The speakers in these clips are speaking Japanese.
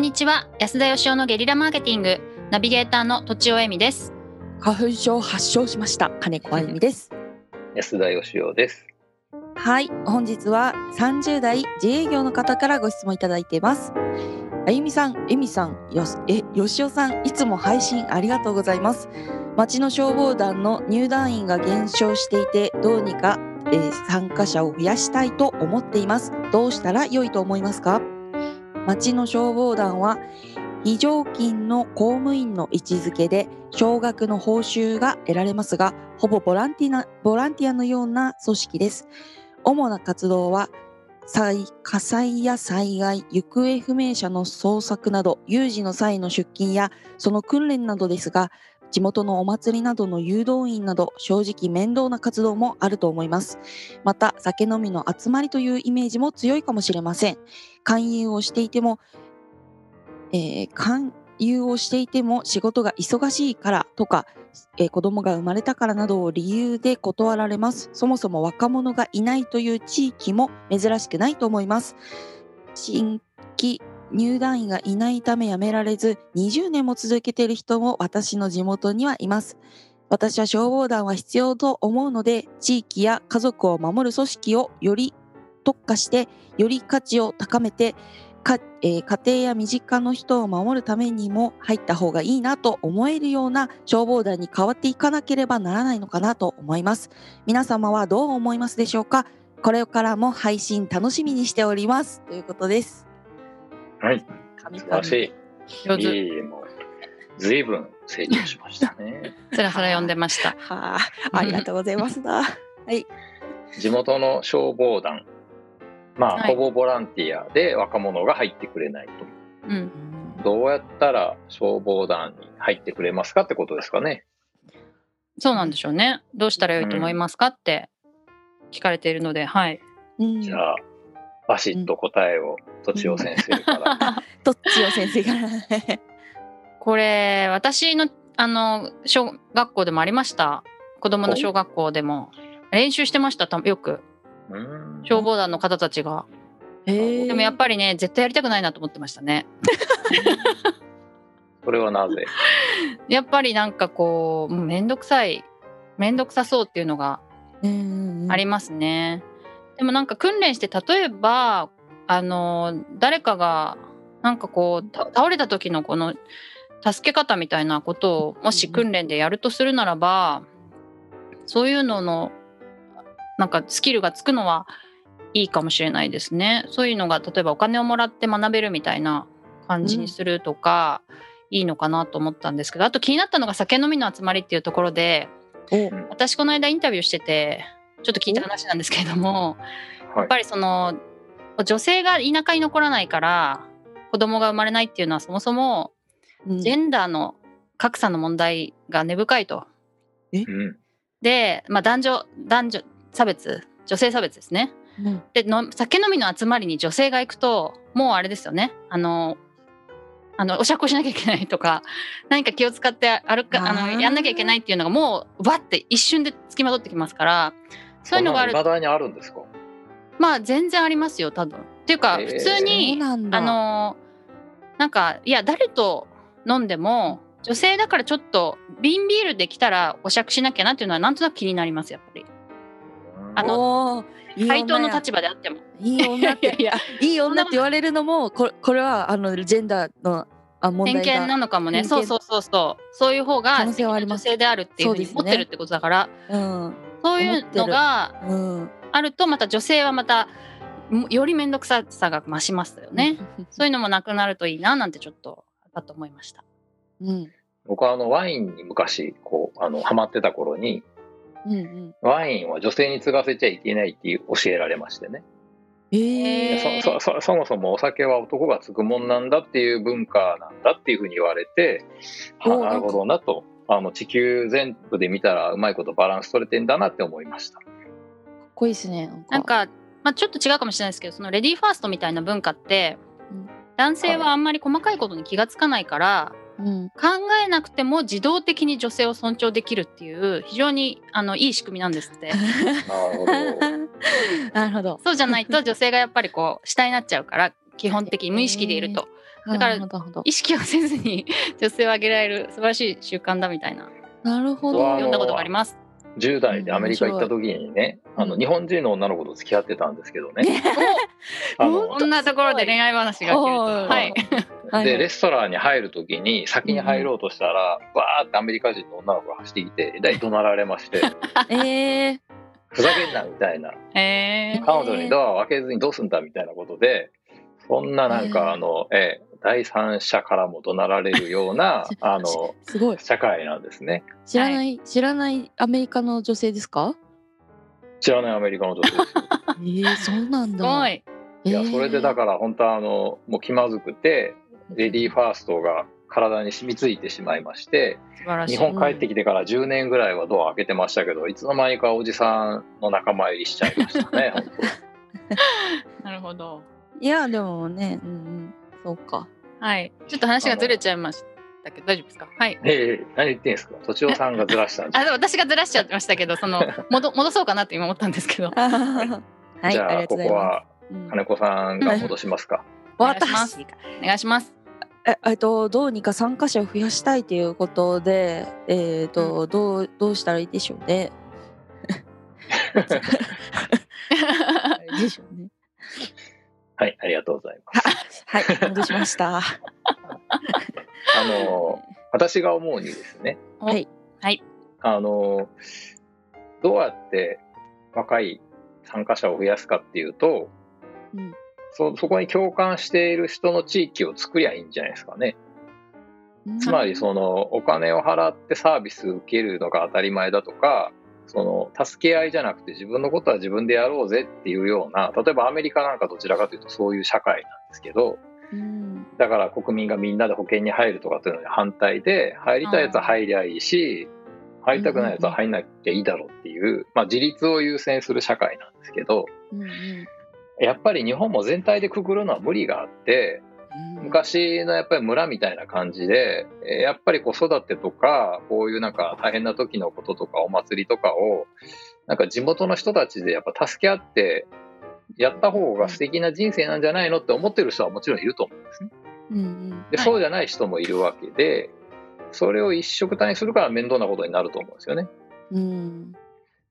んにちは。安田義雄のゲリラマーケティング。ナビゲーターの土地尾恵美です。花粉症発症しました。金子あゆみです。安田義雄です。はい。本日は30代自営業の方からご質問いただいています。あゆみさん、えみさん、よえ、よしおさん、いつも配信ありがとうございます。町の消防団の入団員が減少していて、どうにか、えー参加者を増やしたいと思っています。どうしたら良いと思いますか？町の消防団は、非常勤の公務員の位置づけで、少額の報酬が得られますが、ほぼボランティアボランティアのような組織です。主な活動は、火災や災害、行方不明者の捜索など、有事の際の出勤やその訓練などですが、地元のお祭りなどの誘導員など、正直面倒な活動もあると思います。また、酒飲みの集まりというイメージも強いかもしれません。勧誘をしていても、えー勧誘をしていても仕事が忙しいからとか、えー子供が生まれたからなどを理由で断られます。そもそも若者がいないという地域も珍しくないと思います。新規入団員がいないため辞められず、20年も続けている人も私の地元にはいます。私は消防団は必要と思うので、地域や家族を守る組織をより特化して、より価値を高めて、かえー家庭や身近の人を守るためにも入った方がいいなと思えるような消防団に変わっていかなければならないのかなと思います。皆様はどう思いますでしょうか？これからも配信楽しみにしております。ということです。はい。神素晴らし上手いいいもう随分成長しましたね。つらつら読んでました。はあ、ありがとうございますな。はい。地元の消防団。まあ、はい。ほぼボランティアで若者が入ってくれないうん。とどうやったら消防団に入ってくれますかってことですかね。そうなんでしょうね。どうしたらよいと思いますかって聞かれているのではい。うん。じゃあバシッと答えをとちお先生から、どっちを先生から。これ私のあの小学校でもありました。子供の小学校でも。練習してましたたよく。消防団の方たちが。でもやっぱりね絶対やりたくないなと思ってましたね。それはなぜ？やっぱりなんかこうもうめんどくさいめんどくさそうっていうのがうん。ありますね。でもなんか訓練して例えばあの誰かがなんかこうた倒れた時のこの助け方みたいなことをもし訓練でやるとするならばそういうののなんかスキルがつくのはいいかもしれないですね。そういうのが例えばお金をもらって学べるみたいな感じにするとか、いいのかなと思ったんですけどあと気になったのが酒飲みの集まりっていうところでお私この間インタビューしててちょっと聞いた話なんですけれどもはい。やっぱりその女性が田舎に残らないから子供が生まれないっていうのはそもそもうん。ジェンダーの格差の問題が根深いと。うん。で、まあ、男女男女差別女性差別ですね。うん。での酒飲みの集まりに女性が行くともうあれですよね。あのあのお酌をしなきゃいけないとか 何か気を使って歩かあのやんなきゃいけないっていうのがもうわって一瞬でつきまとってきますからそういうのがある。まだにあるんですか？まあ全然ありますよ多分。っていうか普通に、なんだ。あのなんかいや誰と飲んでも女性だからちょっと瓶ビールで来たらお酌しなきゃなっていうのはなんとなく気になりますやっぱり。あの対等の立場であっても。いい女って いやい女って言われるのもこれこれはあのジェンダーのあ問題が偏見なのかもね。そうそうそうそう。そういう方が女性であるっていうふうに思ってるってことだから。うんそういうのがうん。あるとまた女性はまたもより面倒くささが増しますよね。そういうのもなくなるといいななんてちょっとパッと思いました。うん。僕はあのワインに昔こうあのハマってた頃にうんうん。ワインは女性に継がせちゃいけないっていう教えられましてね、えへーそそそそもそもお酒は男が継ぐもんなんだっていう文化なんだっていうふうに言われてあおなるほどなとあの地球全部で見たらうまいことバランス取れてんだなって思いました。かっこいいですねなんか、まあ、ちょっと違うかもしれないですけどそのレディーファーストみたいな文化って、うん。男性はあんまり細かいことに気がつかないから、うん。考えなくても自動的に女性を尊重できるっていう非常にあのいい仕組みなんですって。なるほど。なるほど。そうじゃないと女性がやっぱりこう下になっちゃうから基本的に無意識でいるとだから意識をせずに 女性をあげられる素晴らしい習慣だみたいな。なるほど。読んだことがあります。10代でアメリカ行った時にね、うんあの日本人の女の子と付き合ってたんですけどね。こんなところで恋愛話が聞けると。は。はい。はい。でレストランに入る時に先に入ろうとしたら、バーってアメリカ人の女の子が走ってきてえらい怒鳴られまして。えー、ふざけんなみたいな。えー、彼女にドアを開けずにどうすんだみたいなことでそんななんえー。かあの、ええ第三者からも怒鳴られるような あのすごい。社会なんですね。知らない、知らないアメリカの女性ですか？知らないアメリカの女性ですよ。えー、そうなんだ。い。いやそれでだから本当はあのもう気まずくてレディーファーストが体に染みついてしまいまして素晴らしい。日本帰ってきてから10年ぐらいはドア開けてましたけどいつの間にかおじさんの仲間入りしちゃいましたね本 なるほど。いやでもねうんうんそうかはい。ちょっと話がずれちゃいましたけど大丈夫ですか？はい。当ええ何言ってんすか？とちおさんがずらしたんでも私がずらしちゃってましたけど、その戻戻そうかなって今思ったんですけど。あ ーはいじゃあここは金子さんが戻しますか？お願いしますお願いします。ええっとどうにか参加者を増やしたいということでえっ、と、どうどうしたらいいでしょうね。でしょうね。はいありがとうございます はい戻しました。あの私が思うにですねはいはい。あのどうやって若い参加者を増やすかっていうとうんそそこに共感している人の地域を作りゃいいんじゃないですかね。つまりそのお金を払ってサービス受けるのが当たり前だとかその助け合いじゃなくて自分のことは自分でやろうぜっていうような例えばアメリカなんかどちらかというとそういう社会なんですけどうん。だから国民がみんなで保険に入るとかっていうのに反対で入りたいやつは入りゃいいし入りたくないやつは入んなきゃいいだろうっていう、まあ、自立を優先する社会なんですけどうんうん。やっぱり日本も全体でくくるのは無理があってうん昔のやっぱり村みたいな感じでえーやっぱり子育てとかこういうなんか大変な時のこととかお祭りとかをなんか地元の人たちでやっぱ助け合ってやった方が素敵な人生なんじゃないのって思ってる人はもちろんいると思うんですね。うんうんではいそうじゃない人もいるわけでそれを一緒くたにするから面倒なことになると思うんですよね。うん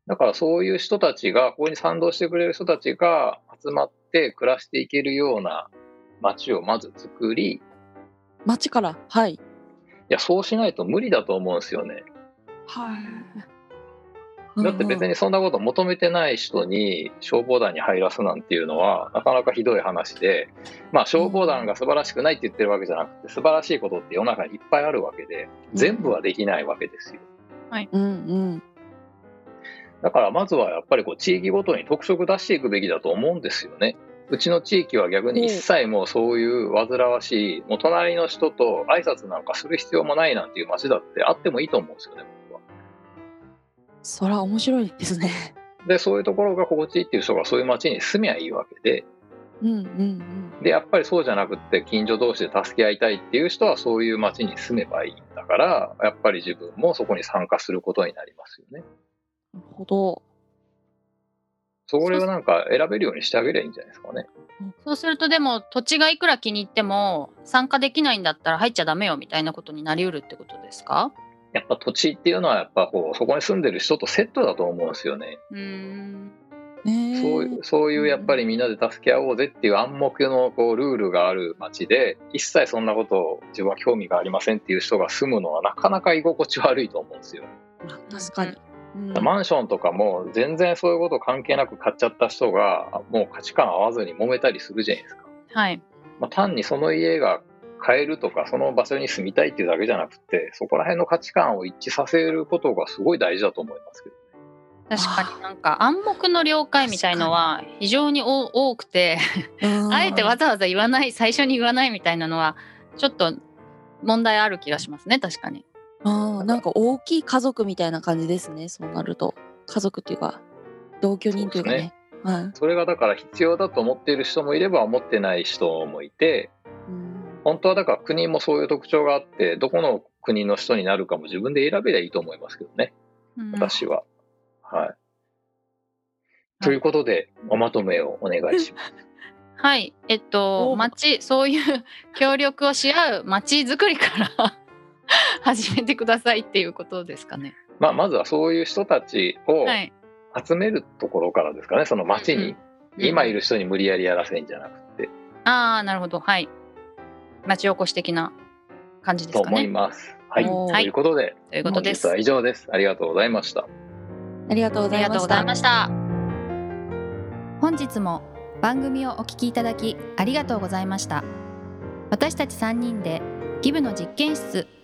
だからそういう人たちがここに賛同してくれる人たちが集まって暮らしていけるような街をまず作りい町から？はいやそうしないと無理だと思うんですよね。はい。だって別にそんなこと求めてない人に消防団に入らすなんていうのはなかなかひどい話で、まあ消防団が素晴らしくないって言ってるわけじゃなくて素晴らしいことって世の中にいっぱいあるわけで全部はできないわけですよ。うんうんだからまずはやっぱりこう地域ごとに特色出していくべきだと思うんですよね。うちの地域は逆に一切もうそういう煩わしい、もう隣の人と挨拶なんかする必要もないなんていう街だってあってもいいと思うんですよね、僕は。そら面白いですね。で、そういうところが心地いいっていう人がそういう街に住みゃいいわけで、うんうんで、やっぱりそうじゃなくって近所同士で助け合いたいっていう人はそういう街に住めばいいんだから、やっぱり自分もそこに参加することになりますよね。うん。なるほど。それをなんか選べるようにしてあげればいいんじゃないですかね。そうするとでも土地がいくら気に入っても参加できないんだったら入っちゃダメよみたいなことになりうるってことですか？やっぱ土地っていうのはやっぱこうそこに住んでる人とセットだと思うんですよね。うーんねそういうそういうやっぱりみんなで助け合おうぜっていう暗黙のこうルールがある街で一切そんなことを自分は興味がありませんっていう人が住むのはなかなか居心地悪いと思うんですよ。確かに。うんマンションとかも全然そういうこと関係なく買っちゃった人がもう価値観合わずに揉めたりするじゃないですか。はいまあ、単にその家が買えるとかその場所に住みたいっていうだけじゃなくてそこら辺の価値観を一致させることがすごい大事だと思いますけど。確かになんか暗黙の了解みたいのは非常に多多くてうんあえてわざわざ言わない最初に言わないみたいなのはちょっと問題ある気がしますね確かに。あーなんか大きい家族みたいな感じですね。そうなると家族っていうか同居人というかね。はい。それがだから必要だと思っている人もいれば思ってない人もいてうん本当はだから国もそういう特徴があってどこの国の人になるかも自分で選べりゃいいと思いますけどねうん私は。はい。ということでおまとめをお願いします。はいえっとお町そういう協力をし合う町づくりから始めてくださいっていうことですかね。まあ、まずはそういう人たちをはい。集めるところからですかね、その町に、うん今いる人に無理やりやらせんじゃなくて、ああなるほどはい。町おこし的な感じでと思いすかね。ます。はい、ということで、ということです。本日は以上です。ありがとうございました。ありがとうございざいましたました。本日も番組をお聞きいただきありがとうございました私たち3人でギブの実験室